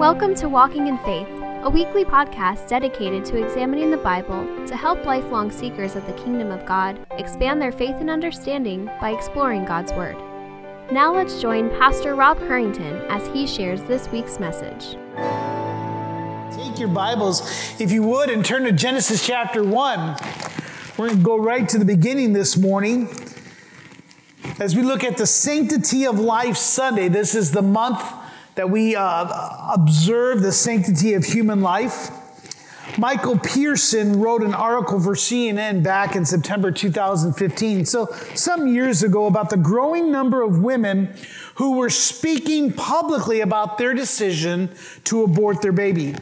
Welcome to Walking in Faith, a weekly podcast dedicated to examining the Bible to help lifelong seekers of the kingdom of God expand their faith and understanding by exploring God's Word. Now let's join Pastor Rob Curington as he shares this week's message. Take your Bibles, if you would, and turn to Genesis chapter 1. We're going to go right to the beginning this morning. As we look at the Sanctity of Life Sunday, this is the month that we uh, observe the sanctity of human life. Michael Pearson wrote an article for CNN back in September 2015, so some years ago, about the growing number of women who were speaking publicly about their decision to abort their baby.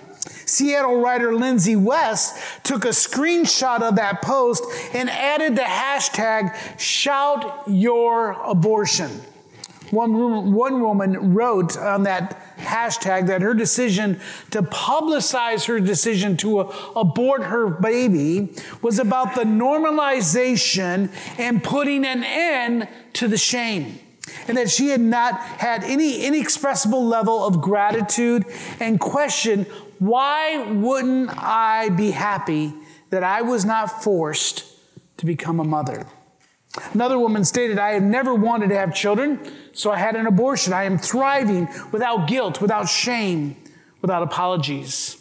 Seattle writer Lindsay West took a screenshot of that post and added the hashtag shout your abortion. One, one woman wrote on that hashtag that her decision to publicize her decision to abort her baby was about the normalization and putting an end to the shame. And that she had not had any inexpressible level of gratitude and question why wouldn't I be happy that I was not forced to become a mother? Another woman stated, I have never wanted to have children, so I had an abortion. I am thriving without guilt, without shame, without apologies.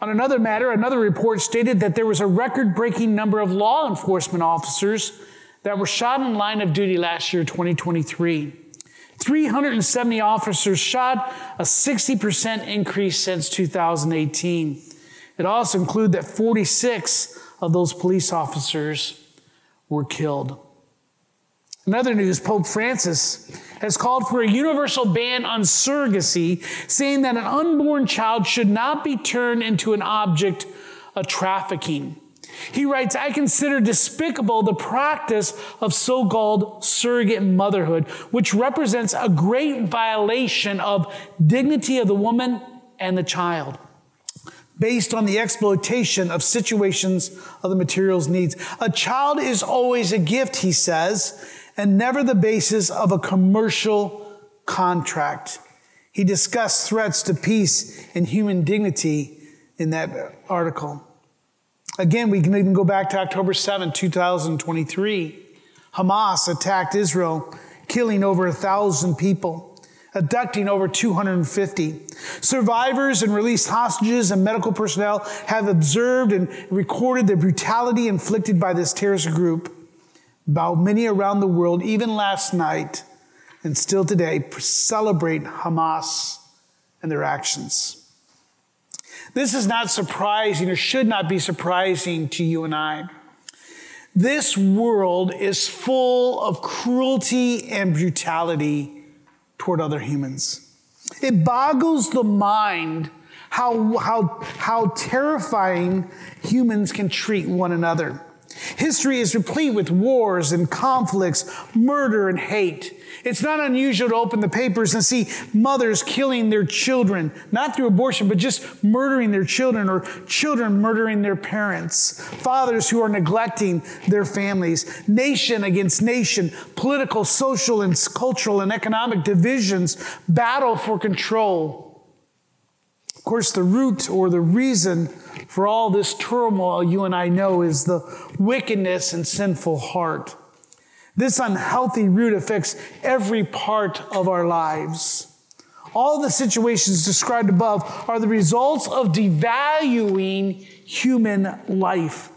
On another matter, another report stated that there was a record breaking number of law enforcement officers that were shot in line of duty last year, 2023. 370 officers shot, a 60% increase since 2018. It also included that 46 of those police officers were killed. In other news, Pope Francis has called for a universal ban on surrogacy, saying that an unborn child should not be turned into an object of trafficking. He writes, I consider despicable the practice of so called surrogate motherhood, which represents a great violation of dignity of the woman and the child based on the exploitation of situations of the material's needs. A child is always a gift, he says, and never the basis of a commercial contract. He discussed threats to peace and human dignity in that article. Again, we can even go back to October 7, 2023. Hamas attacked Israel, killing over a thousand people abducting over 250. Survivors and released hostages and medical personnel have observed and recorded the brutality inflicted by this terrorist group. About many around the world, even last night and still today, celebrate Hamas and their actions. This is not surprising or should not be surprising to you and I. This world is full of cruelty and brutality toward other humans. It boggles the mind how, how, how terrifying humans can treat one another. History is replete with wars and conflicts, murder and hate. It's not unusual to open the papers and see mothers killing their children, not through abortion, but just murdering their children or children murdering their parents, fathers who are neglecting their families, nation against nation, political, social, and cultural and economic divisions, battle for control. Of course, the root or the reason for all this turmoil you and I know is the wickedness and sinful heart. This unhealthy root affects every part of our lives. All the situations described above are the results of devaluing human life.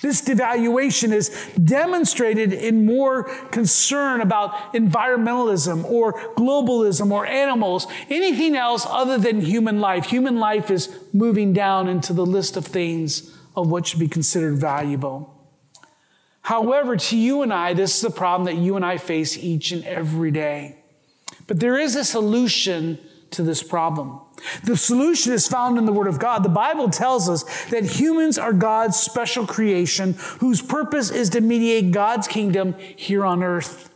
This devaluation is demonstrated in more concern about environmentalism or globalism or animals, anything else other than human life. Human life is moving down into the list of things of what should be considered valuable. However, to you and I, this is a problem that you and I face each and every day. But there is a solution to this problem. The solution is found in the Word of God. The Bible tells us that humans are God's special creation whose purpose is to mediate God's kingdom here on earth.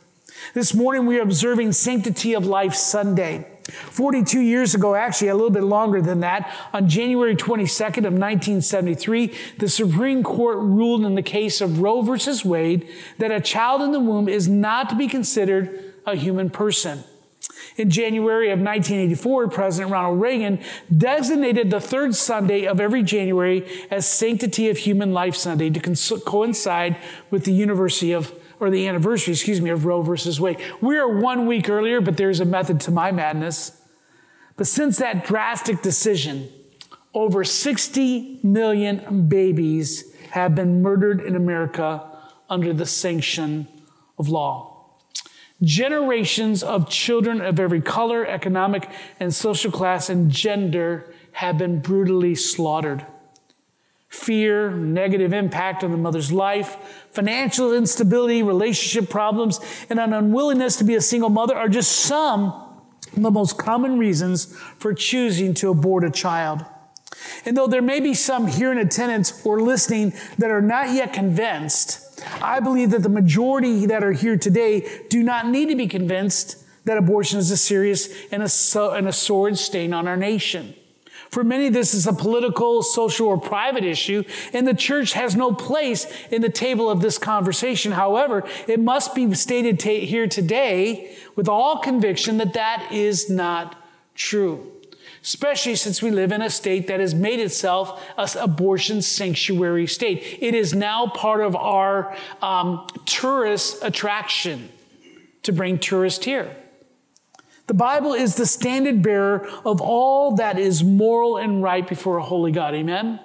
This morning we are observing Sanctity of Life Sunday. 42 years ago, actually a little bit longer than that, on January 22nd of 1973, the Supreme Court ruled in the case of Roe versus Wade that a child in the womb is not to be considered a human person. In January of 1984, President Ronald Reagan designated the third Sunday of every January as Sanctity of Human Life Sunday to coincide with the University of or the anniversary, excuse me, of Roe versus Wade. We are one week earlier, but there's a method to my madness. But since that drastic decision, over 60 million babies have been murdered in America under the sanction of law. Generations of children of every color, economic, and social class and gender have been brutally slaughtered. Fear, negative impact on the mother's life, financial instability, relationship problems, and an unwillingness to be a single mother are just some of the most common reasons for choosing to abort a child. And though there may be some here in attendance or listening that are not yet convinced, I believe that the majority that are here today do not need to be convinced that abortion is a serious and a, and a sword stain on our nation. For many, this is a political, social, or private issue, and the church has no place in the table of this conversation. However, it must be stated here today with all conviction that that is not true especially since we live in a state that has made itself an abortion sanctuary state. It is now part of our um, tourist attraction to bring tourists here. The Bible is the standard bearer of all that is moral and right before a holy God. Amen?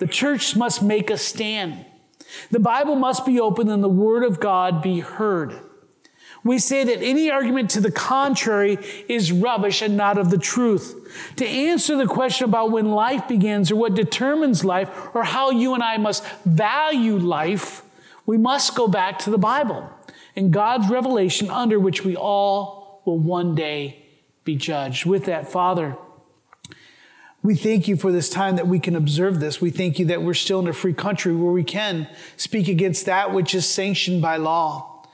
The church must make a stand. The Bible must be open and the word of God be heard we say that any argument to the contrary is rubbish and not of the truth. To answer the question about when life begins or what determines life or how you and I must value life, we must go back to the Bible and God's revelation under which we all will one day be judged. With that, Father, we thank you for this time that we can observe this. We thank you that we're still in a free country where we can speak against that which is sanctioned by law.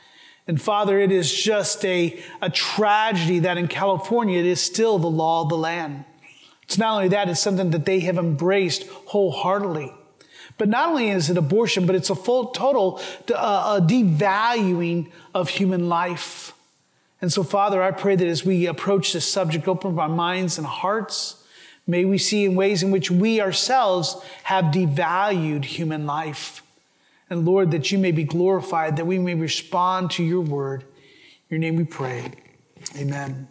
And Father, it is just a, a tragedy that in California it is still the law of the land. It's not only that, it's something that they have embraced wholeheartedly. But not only is it abortion, but it's a full total uh, devaluing of human life. And so, Father, I pray that as we approach this subject, open up our minds and hearts. May we see in ways in which we ourselves have devalued human life. And Lord, that you may be glorified, that we may respond to your word. In your name we pray. Amen.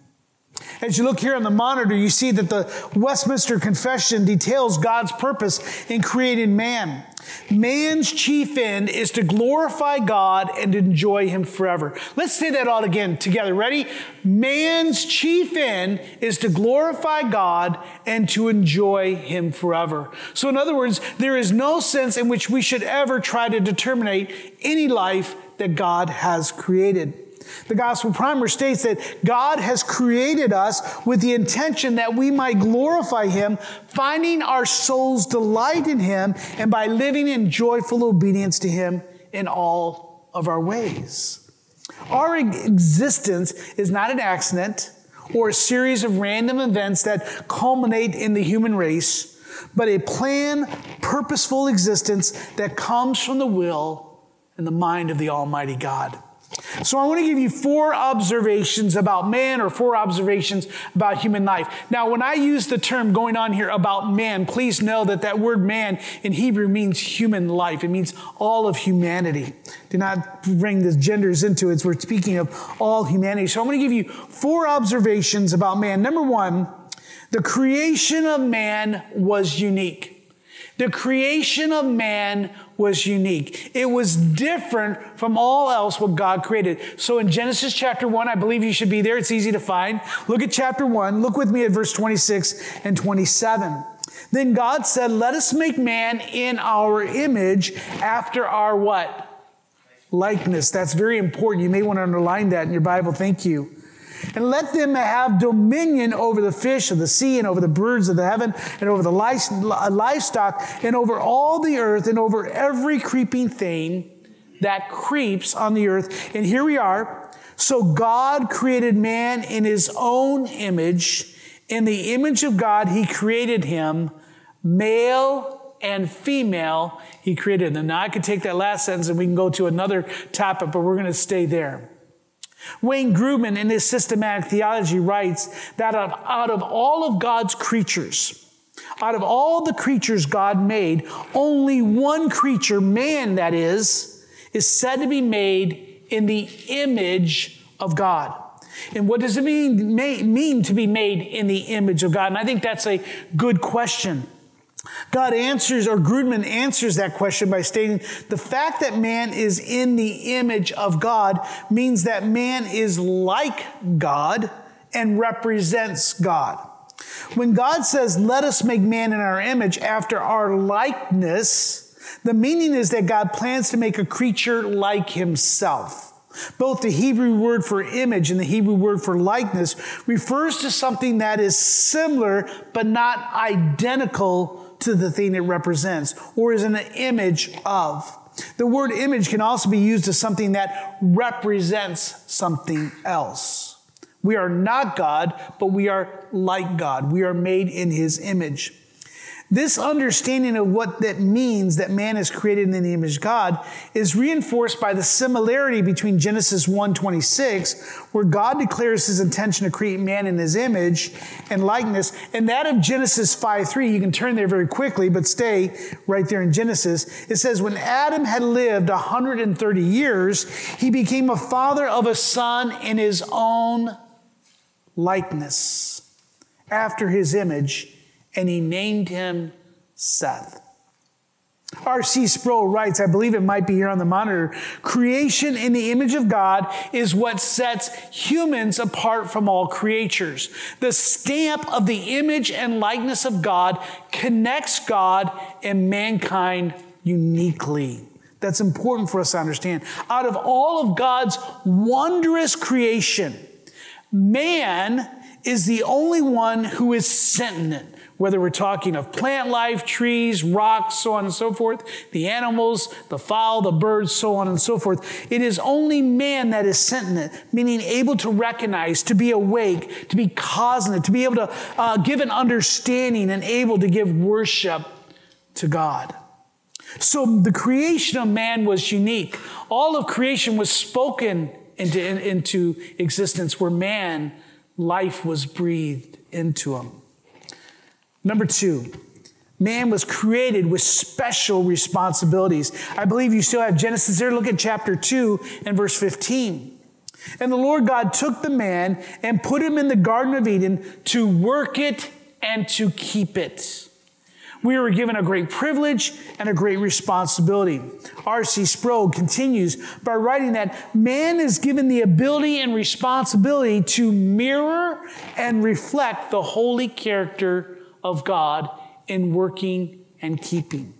As you look here on the monitor, you see that the Westminster Confession details God's purpose in creating man. Man's chief end is to glorify God and enjoy Him forever. Let's say that all again together. Ready? Man's chief end is to glorify God and to enjoy Him forever. So, in other words, there is no sense in which we should ever try to determine any life that God has created. The gospel primer states that God has created us with the intention that we might glorify Him, finding our soul's delight in Him, and by living in joyful obedience to Him in all of our ways. Our existence is not an accident or a series of random events that culminate in the human race, but a planned, purposeful existence that comes from the will and the mind of the Almighty God. So I want to give you four observations about man or four observations about human life. Now, when I use the term going on here about man, please know that that word man in Hebrew means human life. It means all of humanity. Do not bring the genders into it. We're speaking of all humanity. So I'm going to give you four observations about man. Number one, the creation of man was unique. The creation of man was unique. It was different from all else what God created. So in Genesis chapter 1, I believe you should be there. It's easy to find. Look at chapter 1. Look with me at verse 26 and 27. Then God said, Let us make man in our image after our what? Likeness. That's very important. You may want to underline that in your Bible. Thank you and let them have dominion over the fish of the sea and over the birds of the heaven and over the livestock and over all the earth and over every creeping thing that creeps on the earth. And here we are. So God created man in his own image. In the image of God, he created him, male and female, he created them. Now, I could take that last sentence and we can go to another topic, but we're going to stay there. Wayne Grudem, in his systematic theology, writes that out of all of God's creatures, out of all the creatures God made, only one creature, man that is, is said to be made in the image of God. And what does it mean, mean to be made in the image of God? And I think that's a good question. God answers, or Grudem answers that question by stating the fact that man is in the image of God means that man is like God and represents God. When God says, let us make man in our image after our likeness, the meaning is that God plans to make a creature like himself. Both the Hebrew word for image and the Hebrew word for likeness refers to something that is similar but not identical to the thing it represents or is an image of. The word image can also be used as something that represents something else. We are not God, but we are like God. We are made in his image. This understanding of what that means that man is created in the image of God is reinforced by the similarity between Genesis 1:26 where God declares his intention to create man in his image and likeness and that of Genesis 5:3 you can turn there very quickly but stay right there in Genesis. It says when Adam had lived 130 years he became a father of a son in his own likeness after his image and he named him Seth. R.C. Sproul writes, I believe it might be here on the monitor creation in the image of God is what sets humans apart from all creatures. The stamp of the image and likeness of God connects God and mankind uniquely. That's important for us to understand. Out of all of God's wondrous creation, man is the only one who is sentient whether we're talking of plant life, trees, rocks, so on and so forth, the animals, the fowl, the birds, so on and so forth. It is only man that is sentient, meaning able to recognize, to be awake, to be cognate, to be able to uh, give an understanding and able to give worship to God. So the creation of man was unique. All of creation was spoken into, in, into existence where man, life was breathed into him. Number two, man was created with special responsibilities. I believe you still have Genesis there. Look at chapter 2 and verse 15. And the Lord God took the man and put him in the Garden of Eden to work it and to keep it. We were given a great privilege and a great responsibility. R.C. Sproul continues by writing that man is given the ability and responsibility to mirror and reflect the holy character of God in working and keeping.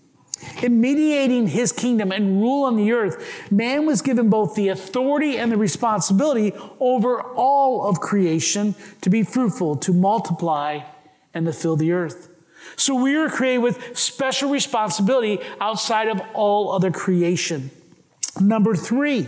In mediating his kingdom and rule on the earth, man was given both the authority and the responsibility over all of creation to be fruitful, to multiply, and to fill the earth. So we are created with special responsibility outside of all other creation. Number three,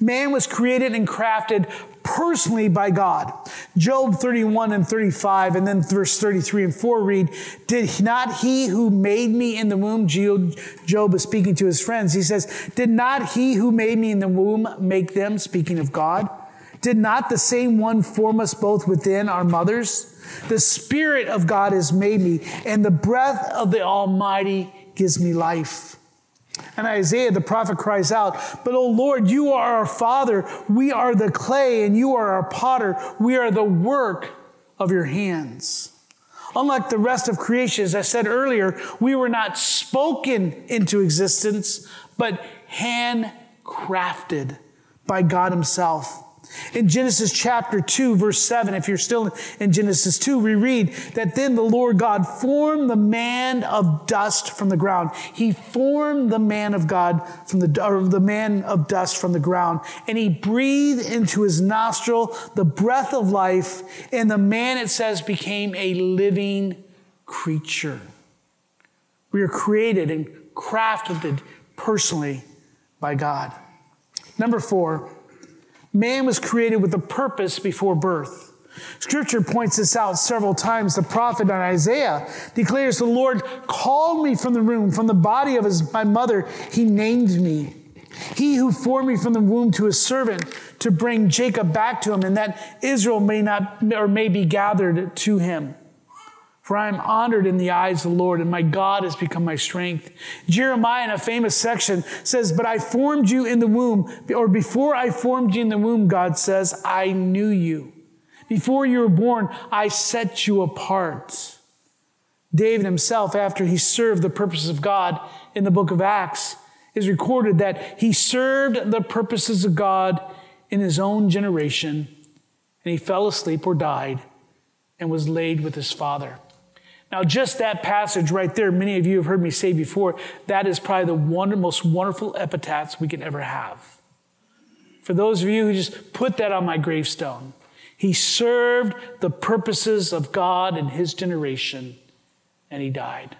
man was created and crafted personally by God. Job 31 and 35, and then verse 33 and 4 read, Did not he who made me in the womb, Job is speaking to his friends, he says, Did not he who made me in the womb make them, speaking of God? Did not the same one form us both within our mothers? The Spirit of God has made me, and the breath of the Almighty gives me life. And Isaiah the prophet cries out, But, O Lord, you are our Father. We are the clay, and you are our potter. We are the work of your hands. Unlike the rest of creation, as I said earlier, we were not spoken into existence, but handcrafted by God Himself. In Genesis chapter 2, verse 7, if you're still in Genesis 2, we read that then the Lord God formed the man of dust from the ground. He formed the man of God from the, or the man of dust from the ground, and he breathed into his nostril the breath of life, and the man, it says, became a living creature. We are created and crafted personally by God. Number four, Man was created with a purpose before birth. Scripture points this out several times. The prophet on Isaiah declares, The Lord called me from the room, from the body of his, my mother, he named me. He who formed me from the womb to his servant, to bring Jacob back to him and that Israel may not or may be gathered to him. For I am honored in the eyes of the Lord, and my God has become my strength. Jeremiah, in a famous section, says, But I formed you in the womb, or before I formed you in the womb, God says, I knew you. Before you were born, I set you apart. David himself, after he served the purposes of God in the book of Acts, is recorded that he served the purposes of God in his own generation, and he fell asleep or died and was laid with his father. Now, just that passage right there, many of you have heard me say before, that is probably the wonder, most wonderful epitaphs we can ever have. For those of you who just put that on my gravestone, he served the purposes of God in his generation, and he died.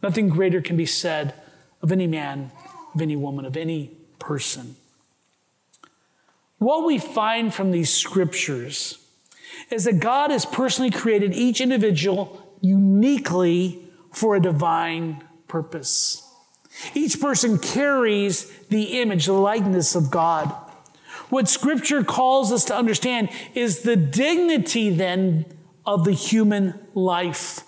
Nothing greater can be said of any man, of any woman, of any person. What we find from these scriptures is that God has personally created each individual uniquely for a divine purpose. Each person carries the image, the likeness of God. What scripture calls us to understand is the dignity then of the human life.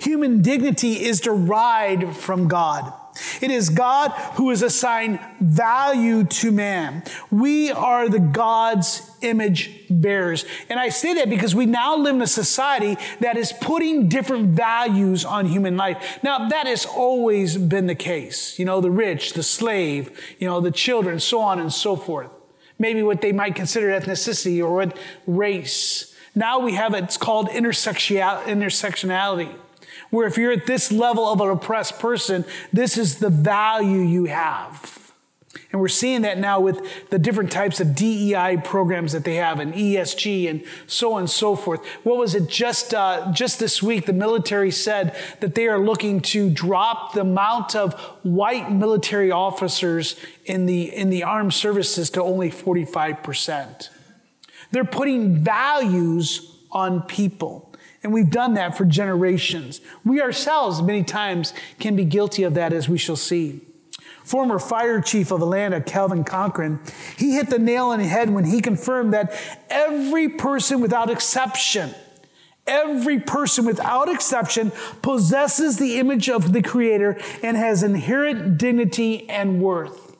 Human dignity is derived from God. It is God who has assigned value to man. We are the God's image bearers. And I say that because we now live in a society that is putting different values on human life. Now, that has always been the case. You know, the rich, the slave, you know, the children, so on and so forth. Maybe what they might consider ethnicity or what race. Now we have it's called intersectionality where if you're at this level of an oppressed person, this is the value you have. And we're seeing that now with the different types of DEI programs that they have and ESG and so on and so forth. What was it just, uh, just this week? The military said that they are looking to drop the amount of white military officers in the, in the armed services to only 45%. They're putting values on people. And we've done that for generations. We ourselves, many times, can be guilty of that, as we shall see. Former fire chief of Atlanta, Kelvin Cochran, he hit the nail on the head when he confirmed that every person without exception, every person without exception possesses the image of the Creator and has inherent dignity and worth.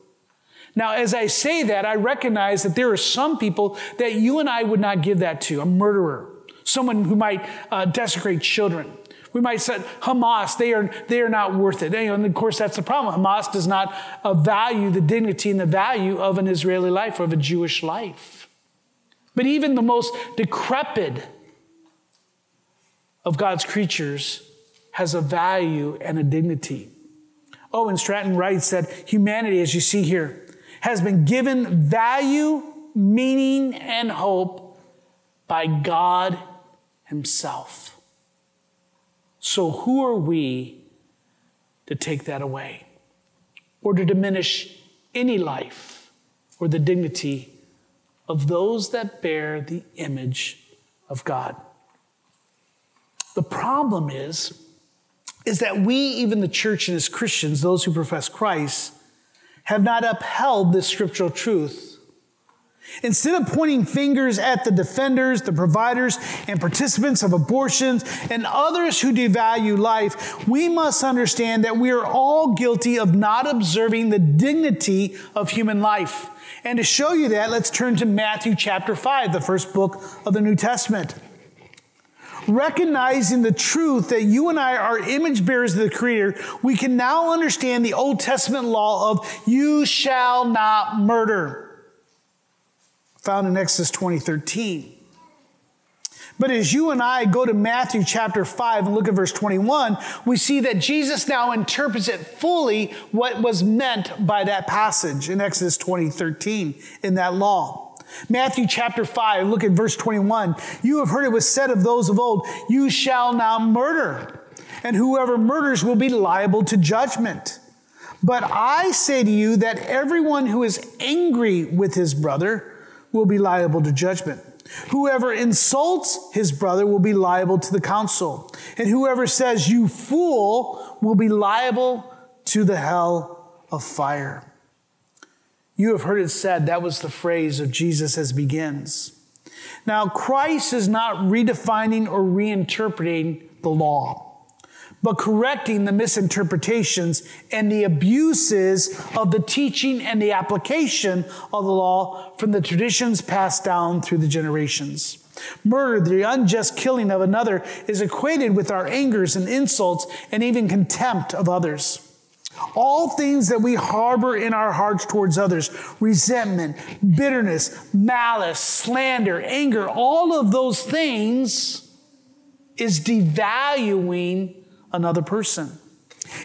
Now, as I say that, I recognize that there are some people that you and I would not give that to a murderer, someone who might uh, desecrate children. We might say Hamas, they are, they are not worth it. And of course, that's the problem. Hamas does not uh, value the dignity and the value of an Israeli life or of a Jewish life. But even the most decrepit of God's creatures has a value and a dignity. Owen Strachan writes that humanity, as you see here, has been given value, meaning, and hope by God Himself. So, who are we to take that away or to diminish any life or the dignity of those that bear the image of God? The problem is, is that we, even the church and as Christians, those who profess Christ, have not upheld this scriptural truth Instead of pointing fingers at the defenders, the providers, and participants of abortions and others who devalue life, we must understand that we are all guilty of not observing the dignity of human life. And to show you that, let's turn to Matthew chapter 5, the first book of the New Testament. Recognizing the truth that you and I are image bearers of the Creator, we can now understand the Old Testament law of you shall not murder found in Exodus 2013. But as you and I go to Matthew chapter 5 and look at verse 21, we see that Jesus now interprets it fully what was meant by that passage in Exodus 2013 in that law. Matthew chapter 5, look at verse 21. You have heard it was said of those of old, You shall not murder, and whoever murders will be liable to judgment. But I say to you that everyone who is angry with his brother, will be liable to judgment. Whoever insults his brother will be liable to the council. And whoever says, You fool, will be liable to the hell of fire. You have heard it said that was the phrase of Jesus as begins. Now, Christ is not redefining or reinterpreting the law, but correcting the misinterpretations and the abuses of the teaching and the application of the law from the traditions passed down through the generations. Murder, the unjust killing of another, is equated with our angers and insults and even contempt of others. All things that we harbor in our hearts towards others resentment, bitterness, malice, slander, anger all of those things is devaluing another person.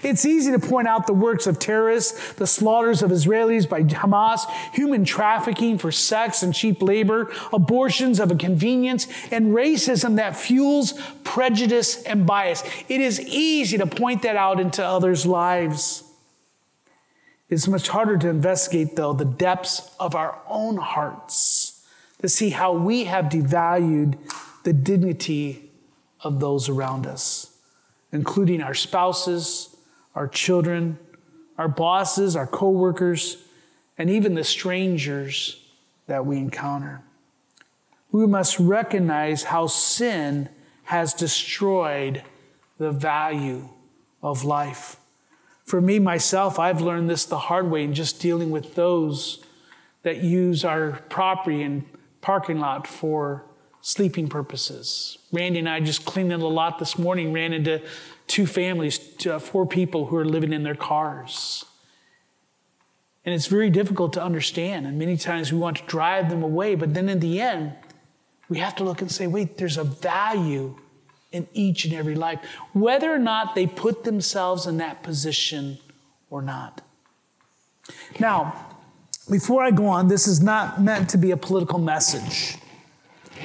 It's easy to point out the works of terrorists, the slaughters of Israelis by Hamas, human trafficking for sex and cheap labor, abortions of a convenience, and racism that fuels prejudice and bias. It is easy to point that out into others' lives. It's much harder to investigate, though, the depths of our own hearts to see how we have devalued the dignity of those around us, including our spouses, our children, our bosses, our coworkers, and even the strangers that we encounter. We must recognize how sin has destroyed the value of life. For me, myself, I've learned this the hard way in just dealing with those that use our property and parking lot for sleeping purposes. Randy and I just cleaned in the lot this morning, ran into two families, uh, four people who are living in their cars. And it's very difficult to understand. And many times we want to drive them away, but then in the end, we have to look and say, wait, there's a value in each and every life, whether or not they put themselves in that position or not. Now, before I go on, this is not meant to be a political message,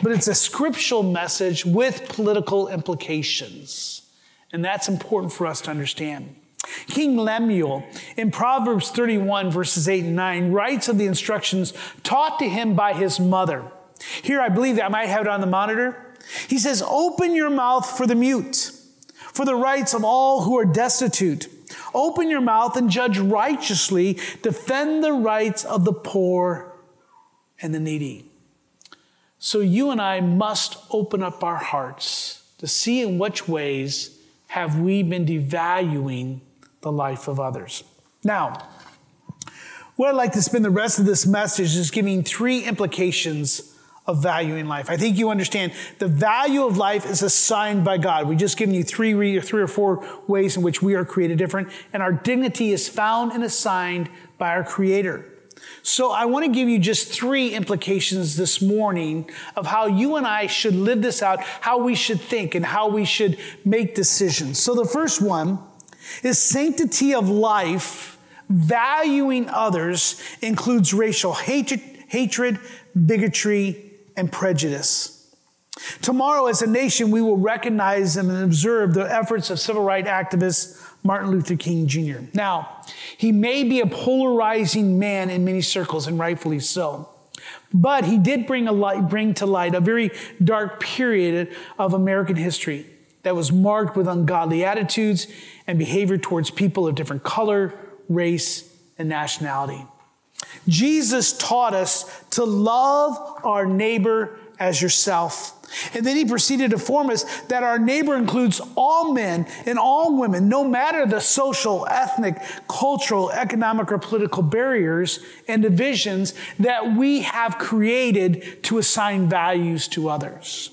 but it's a scriptural message with political implications. And that's important for us to understand. King Lemuel in Proverbs 31, verses 8 and 9, writes of the instructions taught to him by his mother. Here, I believe that I might have it on the monitor. He says, Open your mouth for the mute, for the rights of all who are destitute. Open your mouth and judge righteously. Defend the rights of the poor and the needy. So you and I must open up our hearts to see in which ways have we been devaluing the life of others. Now, what I'd like to spend the rest of this message is giving three implications of valuing life. I think you understand the value of life is assigned by God. We've just given you three, three or four ways in which we are created different, and our dignity is found and assigned by our Creator. So I want to give you just three implications this morning of how you and I should live this out, how we should think, and how we should make decisions. So the first one is sanctity of life, valuing others includes racial hatred, hatred, bigotry, and prejudice. Tomorrow, as a nation, we will recognize and observe the efforts of civil rights activist Martin Luther King Jr. Now, he may be a polarizing man in many circles, and rightfully so. But he did bring, a light, bring to light a very dark period of American history that was marked with ungodly attitudes and behavior towards people of different color, race, and nationality. Jesus taught us to love our neighbor as yourself. And then he proceeded to inform us that our neighbor includes all men and all women, no matter the social, ethnic, cultural, economic, or political barriers and divisions that we have created to assign values to others.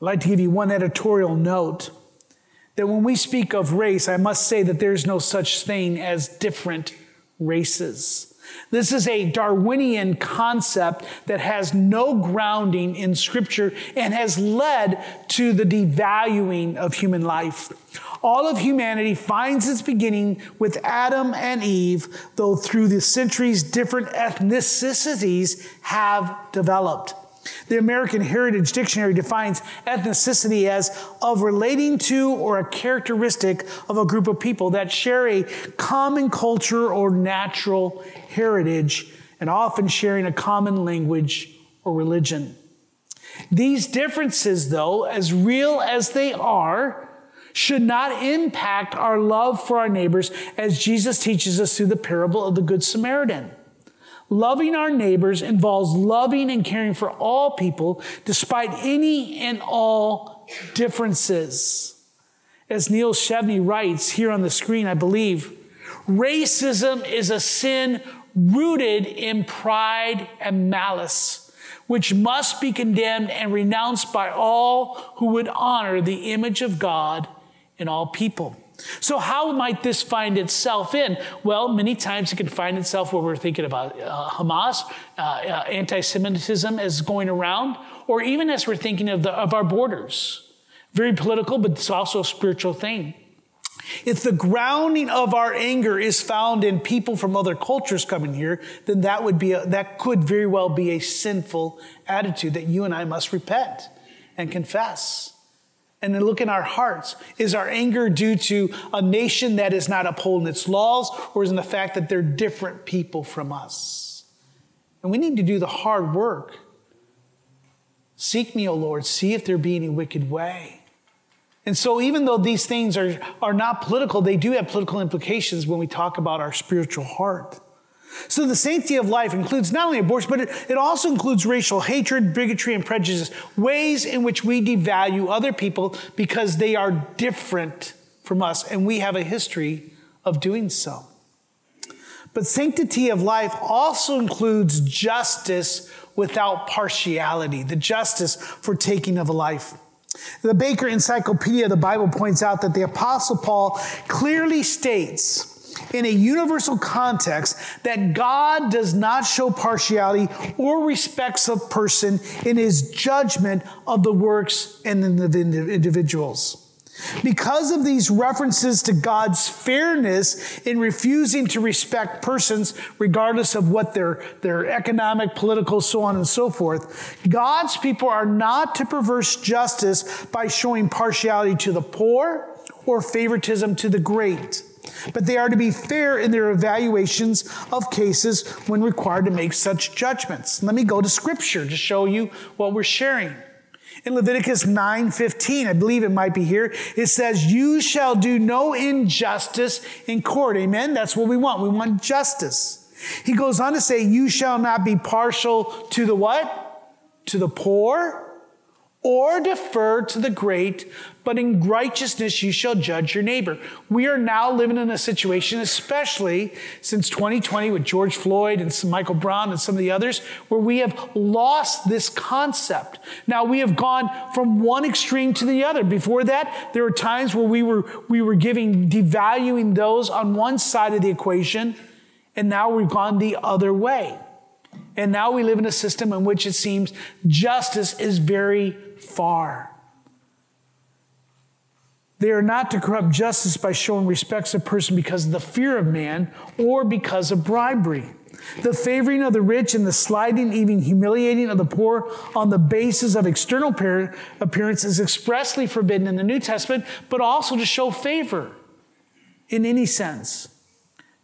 I'd like to give you one editorial note that when we speak of race, I must say that there's no such thing as different races. This is a Darwinian concept that has no grounding in Scripture and has led to the devaluing of human life. All of humanity finds its beginning with Adam and Eve, though through the centuries, different ethnicities have developed. The American Heritage Dictionary defines ethnicity as of relating to or a characteristic of a group of people that share a common culture or natural heritage and often sharing a common language or religion. These differences, though, as real as they are, should not impact our love for our neighbors as Jesus teaches us through the parable of the Good Samaritan. Loving our neighbors involves loving and caring for all people despite any and all differences. As Neil Shenvi writes here on the screen, I believe, racism is a sin rooted in pride and malice, which must be condemned and renounced by all who would honor the image of God in all people. So, how might this find itself in? Well, many times it can find itself where we're thinking about uh, Hamas, uh, uh, anti Semitism as going around, or even as we're thinking of, the, of our borders. Very political, but it's also a spiritual thing. If the grounding of our anger is found in people from other cultures coming here, then that would be a, that could very well be a sinful attitude that you and I must repent and confess. And then look in our hearts. Is our anger due to a nation that is not upholding its laws, or is it the fact that they're different people from us? And we need to do the hard work. Seek me, O Lord, see if there be any wicked way. And so, even though these things are, are not political, they do have political implications when we talk about our spiritual heart. So the sanctity of life includes not only abortion, but it, also includes racial hatred, bigotry, and prejudice, ways in which we devalue other people because they are different from us, and we have a history of doing so. But sanctity of life also includes justice without partiality, the justice for taking of a life. The Baker Encyclopedia of the Bible points out that the Apostle Paul clearly states in a universal context that God does not show partiality or respects a person in his judgment of the works and the individuals. Because of these references to God's fairness in refusing to respect persons, regardless of what their, their economic, political, so on and so forth, God's people are not to perverse justice by showing partiality to the poor or favoritism to the great but they are to be fair in their evaluations of cases when required to make such judgments. Let me go to scripture to show you what we're sharing. In Leviticus 9:15, I believe it might be here, it says, "You shall do no injustice in court." Amen. That's what we want. We want justice. He goes on to say, "You shall not be partial to the what? To the poor or defer to the great, but in righteousness you shall judge your neighbor. We are now living in a situation, especially since 2020 with George Floyd and Michael Brown and some of the others, where we have lost this concept. Now we have gone from one extreme to the other. Before that, there were times where we were, we were giving, devaluing those on one side of the equation, and now we've gone the other way. And now we live in a system in which it seems justice is very far. They are not to corrupt justice by showing respect to a person because of the fear of man or because of bribery. The favoring of the rich and the slighting, even humiliating of the poor on the basis of external appearance is expressly forbidden in the New Testament, but also to show favor in any sense.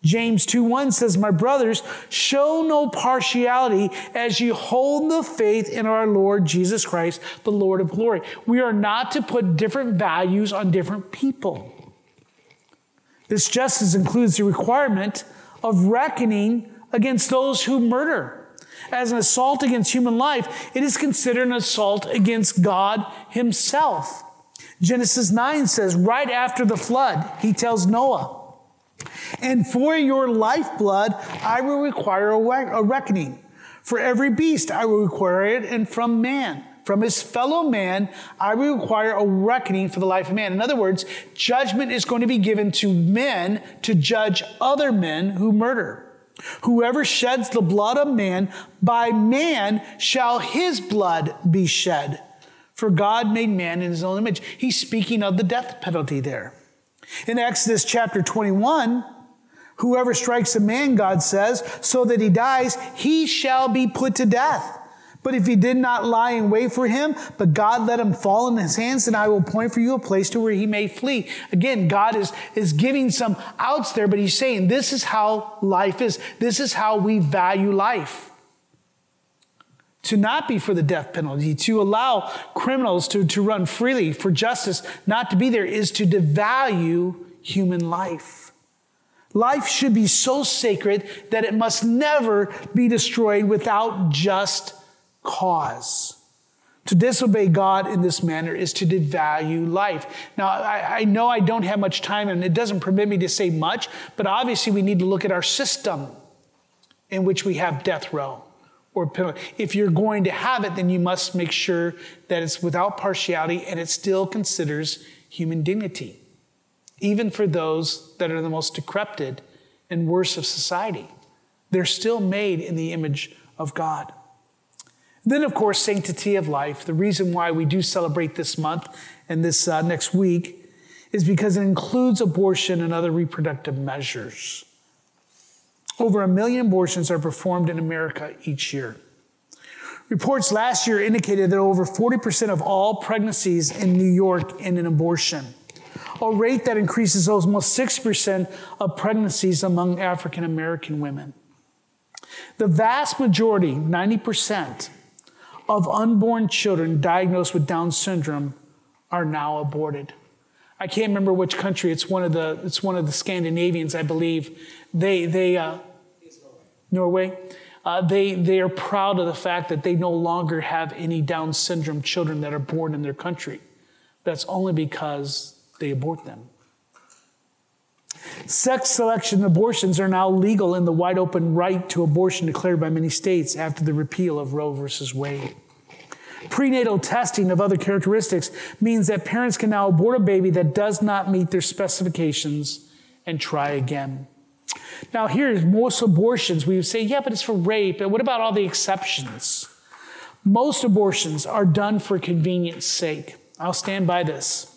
James 2 1 says, My brothers, show no partiality as you hold the faith in our Lord Jesus Christ, the Lord of glory. We are not to put different values on different people. This justice includes the requirement of reckoning against those who murder. As an assault against human life, it is considered an assault against God Himself. Genesis 9 says, right after the flood, He tells Noah, and for your lifeblood, I will require a, reckoning. For every beast, I will require it, and from man, from his fellow man, I will require a reckoning for the life of man. In other words, judgment is going to be given to men to judge other men who murder. Whoever sheds the blood of man, by man shall his blood be shed. For God made man in his own image. He's speaking of the death penalty there. In Exodus chapter 21, whoever strikes a man, God says, so that he dies, he shall be put to death. But if he did not lie in wait for him, but God let him fall in his hands, then I will point for you a place to where he may flee. Again, God is, is giving some outs there, but he's saying this is how life is. This is how we value life. To not be for the death penalty, to allow criminals to, to run freely, for justice not to be there, is to devalue human life. Life should be so sacred that it must never be destroyed without just cause. To disobey God in this manner is to devalue life. Now, I, I, know I don't have much time and it doesn't permit me to say much, but obviously we need to look at our system in which we have death row or penalty. If you're going to have it, then you must make sure that it's without partiality and it still considers human dignity, even for those that are the most decrepit and worst of society. They're still made in the image of God. Then, of course, sanctity of life. The reason why we do celebrate this month and this uh, next week is because it includes abortion and other reproductive measures. Over a million abortions are performed in America each year. Reports last year indicated that over 40% of all pregnancies in New York end in abortion, a rate that increases almost 6% of pregnancies among African American women. The vast majority, 90%, of unborn children diagnosed with Down syndrome are now aborted. I can't remember which country. It's one of the it's one of the Scandinavians, I believe. They they uh, Norway. Uh, they they are proud of the fact that they no longer have any Down syndrome children that are born in their country. That's only because they abort them. Sex selection abortions are now legal in the wide open right to abortion declared by many states after the repeal of Roe versus Wade. Prenatal testing of other characteristics means that parents can now abort a baby that does not meet their specifications and try again. Now, here's most abortions, we would say, yeah, but it's for rape. And what about all the exceptions? Most abortions are done for convenience sake. I'll stand by this.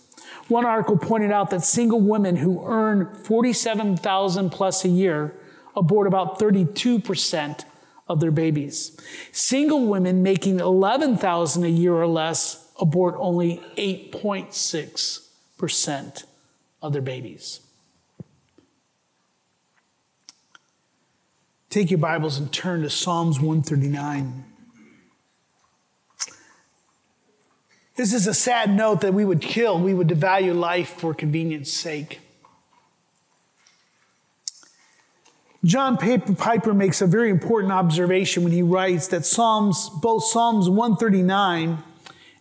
One article pointed out that single women who earn 47,000 plus a year abort about 32% of their babies. Single women making 11,000 a year or less abort only 8.6% of their babies. Take your Bibles and turn to Psalms 139. This is a sad note that we would kill, we would devalue life for convenience sake. John Piper makes a very important observation when he writes that Psalms, both Psalms 139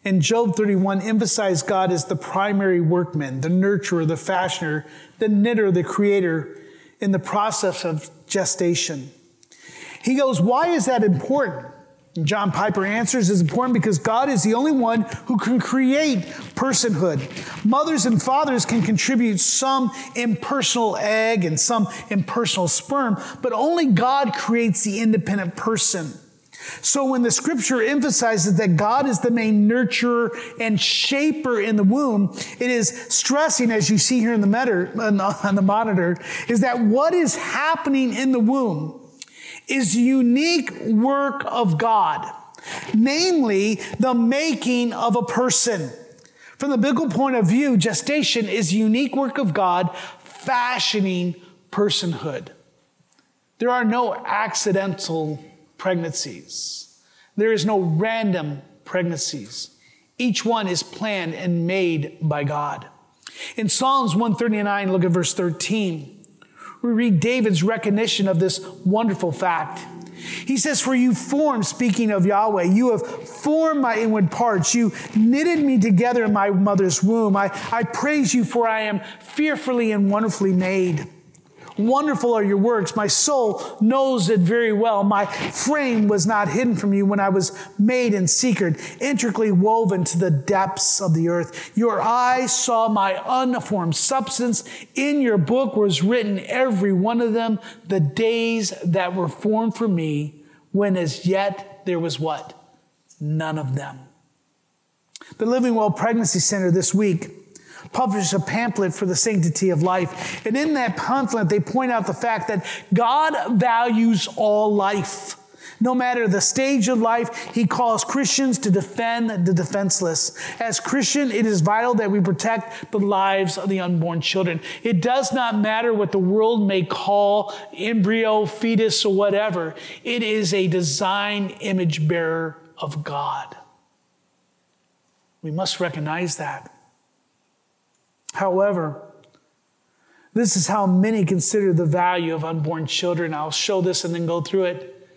and Job 31 emphasize God as the primary workman, the nurturer, the fashioner, the knitter, the creator in the process of gestation. He goes, Why is that important? And John Piper answers is important because God is the only one who can create personhood. Mothers and fathers can contribute some impersonal egg and some impersonal sperm, but only God creates the independent person. So when the scripture emphasizes that God is the main nurturer and shaper in the womb, it is stressing, as you see here in the, meter, on the monitor, is that what is happening in the womb is unique work of God, namely the making of a person. From the biblical point of view, gestation is unique work of God fashioning personhood. There are no accidental pregnancies. There is no random pregnancies. Each one is planned and made by God. In Psalms 139, look at verse 13 we read David's recognition of this wonderful fact. He says, For you formed, speaking of Yahweh, you have formed my inward parts. You knitted me together in my mother's womb. I, I praise you, for I am fearfully and wonderfully made. Wonderful are your works. My soul knows it very well. My frame was not hidden from you when I was made in secret, intricately woven to the depths of the earth. Your eyes saw my unformed substance. In your book was written every one of them, the days that were formed for me, when as yet there was what? None of them. The Living Well Pregnancy Center this week published a pamphlet for the sanctity of life. And in that pamphlet, they point out the fact that God values all life. No matter the stage of life, he calls Christians to defend the defenseless. As Christian, it is vital that we protect the lives of the unborn children. It does not matter what the world may call embryo, fetus, or whatever. It is a design image bearer of God. We must recognize that. However, this is how many consider the value of unborn children. I'll show this and then go through it.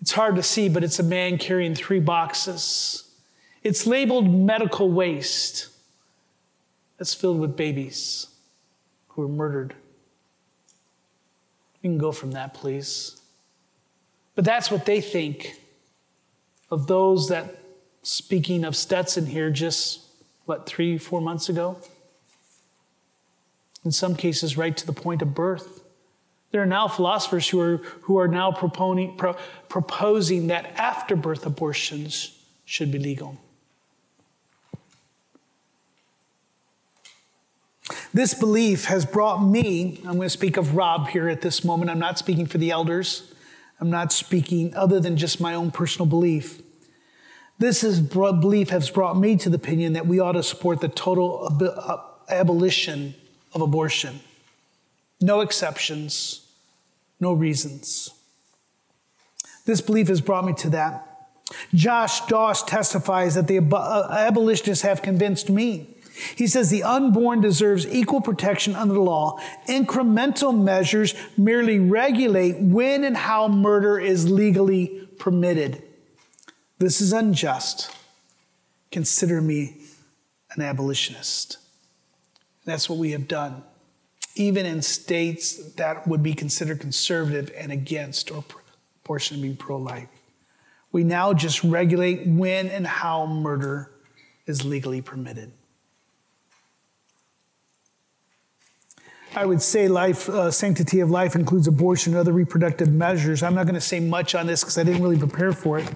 It's hard to see, but it's a man carrying three boxes. It's labeled medical waste. That's filled with babies who were murdered. You can go from that, please. But that's what they think of those that, speaking of Stetson here, just what, three, four months ago? In some cases, right to the point of birth. There are now philosophers who are, who are now proposing, pro, proposing that afterbirth abortions should be legal. This belief has brought me, I'm going to speak of Rob here at this moment. I'm not speaking for the elders. I'm not speaking other than just my own personal belief. This is, belief has brought me to the opinion that we ought to support the total ab- abolition of abortion. No exceptions, no reasons. This belief has brought me to that. Josh Doss testifies that the uh, abolitionists have convinced me he says the unborn deserves equal protection under the law. Incremental measures merely regulate when and how murder is legally permitted. This is unjust. Consider me an abolitionist. That's what we have done, even in states that would be considered conservative and against or abortion being pro life. We now just regulate when and how murder is legally permitted. I would say life, uh, sanctity of life includes abortion and other reproductive measures. I'm not going to say much on this because I didn't really prepare for it.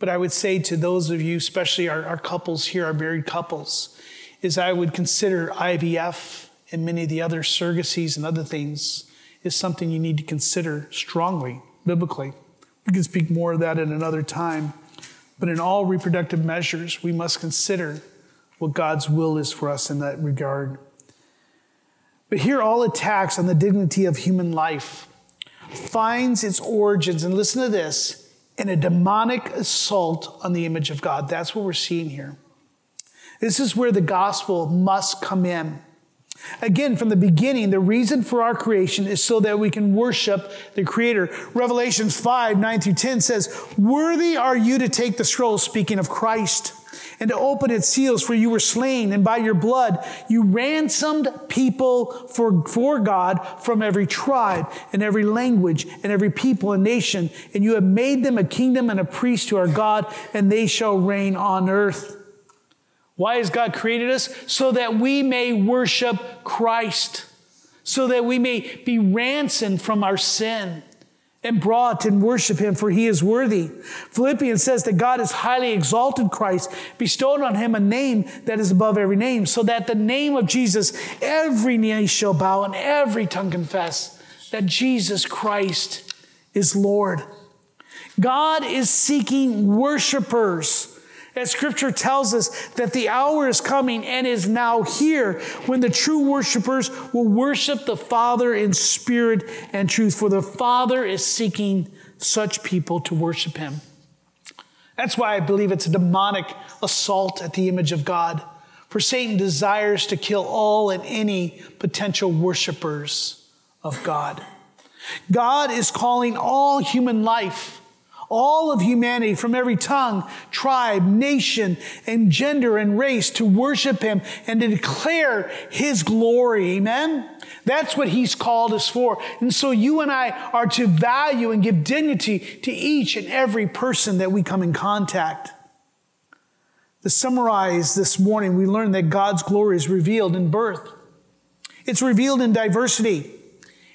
But I would say to those of you, especially our, our couples here, our married couples, is I would consider IVF and many of the other surrogacies and other things is something you need to consider strongly, biblically. We can speak more of that at another time. But in all reproductive measures, we must consider what God's will is for us in that regard. But here, all attacks on the dignity of human life finds its origins, and listen to this, in a demonic assault on the image of God. That's what we're seeing here. This is where the gospel must come in. Again, from the beginning, the reason for our creation is so that we can worship the Creator. Revelations 5 9 through 10 says, Worthy are you to take the scroll, speaking of Christ and to open its seals, for you were slain, and by your blood you ransomed people for, for God from every tribe and every language and every people and nation, and you have made them a kingdom and a priest to our God, and they shall reign on earth. Why has God created us? So that we may worship Christ, so that we may be ransomed from our sin and brought and worship him, for he is worthy. Philippians says that God has highly exalted Christ, bestowed on him a name that is above every name, so that the name of Jesus, every knee shall bow and every tongue confess that Jesus Christ is Lord. God is seeking worshipers as scripture tells us that the hour is coming and is now here when the true worshipers will worship the Father in spirit and truth, for the Father is seeking such people to worship him. That's why I believe it's a demonic assault at the image of God. For Satan desires to kill all and any potential worshipers of God. God is calling all human life all of humanity from every tongue, tribe, nation, and gender and race to worship him and to declare his glory. Amen? That's what he's called us for. And so you and I are to value and give dignity to each and every person that we come in contact. To summarize this morning, we learned that God's glory is revealed in birth. It's revealed in diversity.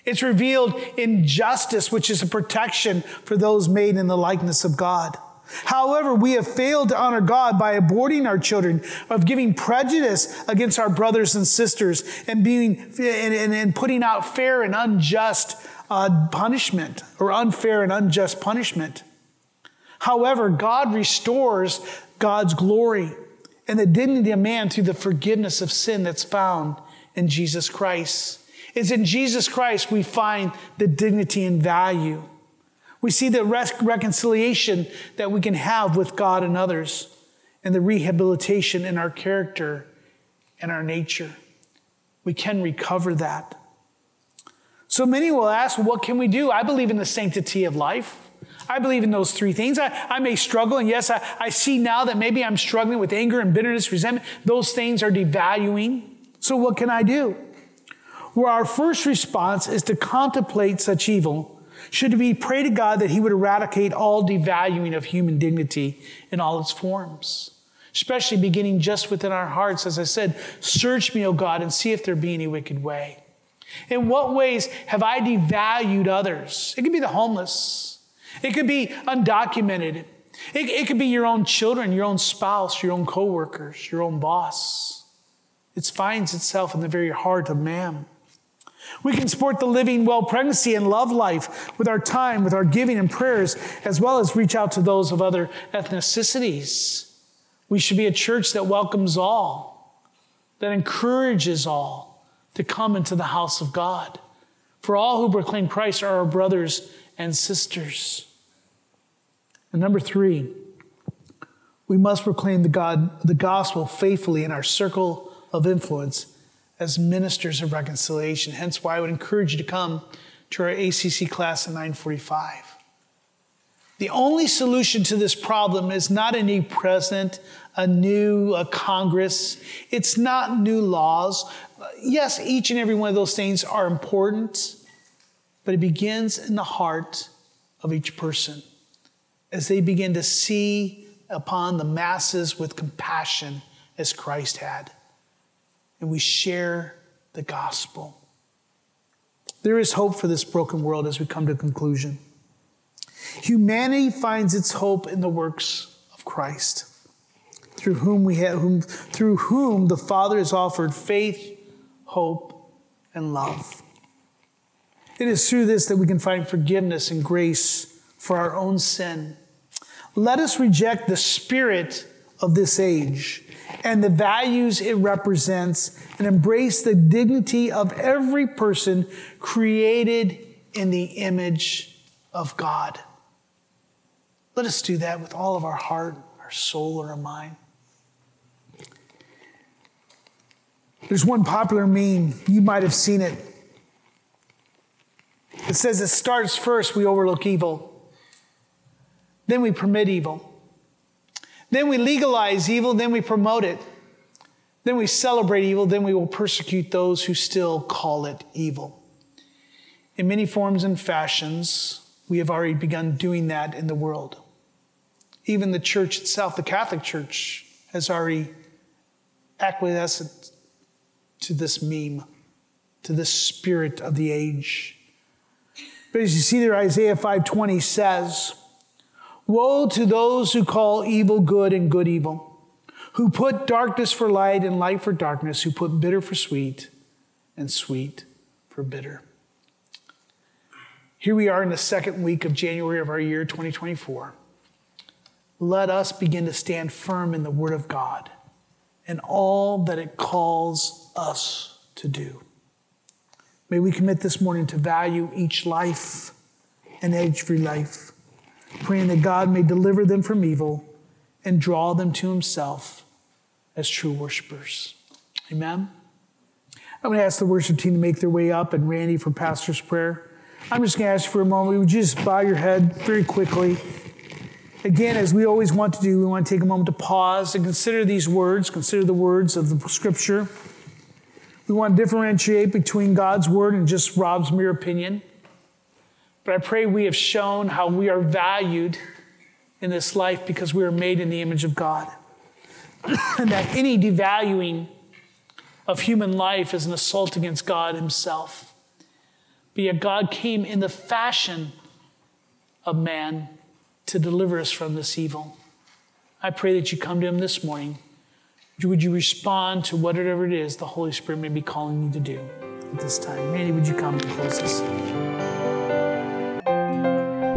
It's revealed in justice, which is a protection for those made in the likeness of God. However, we have failed to honor God by aborting our children, of giving prejudice against our brothers and sisters, and being and, and, and putting out fair and unjust uh, punishment or unfair and unjust punishment. However, God restores God's glory and the dignity of man through the forgiveness of sin that's found in Jesus Christ. It's in Jesus Christ we find the dignity and value. We see the reconciliation that we can have with God and others, and the rehabilitation in our character and our nature. We can recover that. So many will ask, what can we do? I believe in the sanctity of life. I believe in those three things. I, I may struggle, and yes, I, I see now that maybe I'm struggling with anger and bitterness, resentment. Those things are devaluing. So, what can I do? Well, our first response is to contemplate such evil. Should we pray to God that He would eradicate all devaluing of human dignity in all its forms? Especially beginning just within our hearts. As I said, search me, O God, and see if there be any wicked way. In what ways have I devalued others? It could be the homeless, it could be undocumented, it, it could be your own children, your own spouse, your own coworkers, your own boss. It finds itself in the very heart of man. We can support the living well pregnancy and love life with our time, with our giving and prayers, as well as reach out to those of other ethnicities. We should be a church that welcomes all, that encourages all to come into the house of God. For all who proclaim Christ are our brothers and sisters. And number three, we must proclaim the, God, the gospel faithfully in our circle of influence as ministers of reconciliation. Hence why I would encourage you to come to our ACC class at 945. The only solution to this problem is not a new president, a new uh, Congress. It's not new laws. Yes, each and every one of those things are important, but it begins in the heart of each person as they begin to see upon the masses with compassion as Christ had and we share the gospel. There is hope for this broken world as we come to conclusion. Humanity finds its hope in the works of Christ, through whom we have, whom, through whom the Father has offered faith, hope, and love. It is through this that we can find forgiveness and grace for our own sin. Let us reject the spirit of this age and the values it represents and embrace the dignity of every person created in the image of God. Let us do that with all of our heart, our soul, and our mind. There's one popular meme, you might have seen it. It says it starts first, we overlook evil, then we permit evil. Then we legalize evil, then we promote it. Then we celebrate evil, then we will persecute those who still call it evil. In many forms and fashions, we have already begun doing that in the world. Even the church itself, the Catholic Church, has already acquiesced to this meme, to this spirit of the age. But as you see there, Isaiah 5:20 says, Woe to those who call evil good and good evil, who put darkness for light and light for darkness, who put bitter for sweet and sweet for bitter. Here we are in the second week of January of our year 2024. Let us begin to stand firm in the Word of God and all that it calls us to do. May we commit this morning to value each life and every life praying that God may deliver them from evil and draw them to himself as true worshipers. Amen. I'm going to ask the worship team to make their way up and Randy for pastor's prayer. I'm just going to ask you for a moment. Would you just bow your head very quickly? Again, as we always want to do, we want to take a moment to pause and consider these words, consider the words of the scripture. We want to differentiate between God's word and just Rob's mere opinion. But I pray we have shown how we are valued in this life because we are made in the image of God. and that any devaluing of human life is an assault against God Himself. But yet, God came in the fashion of man to deliver us from this evil. I pray that you come to Him this morning. Would you respond to whatever it is the Holy Spirit may be calling you to do at this time? Randy, would you come and close us?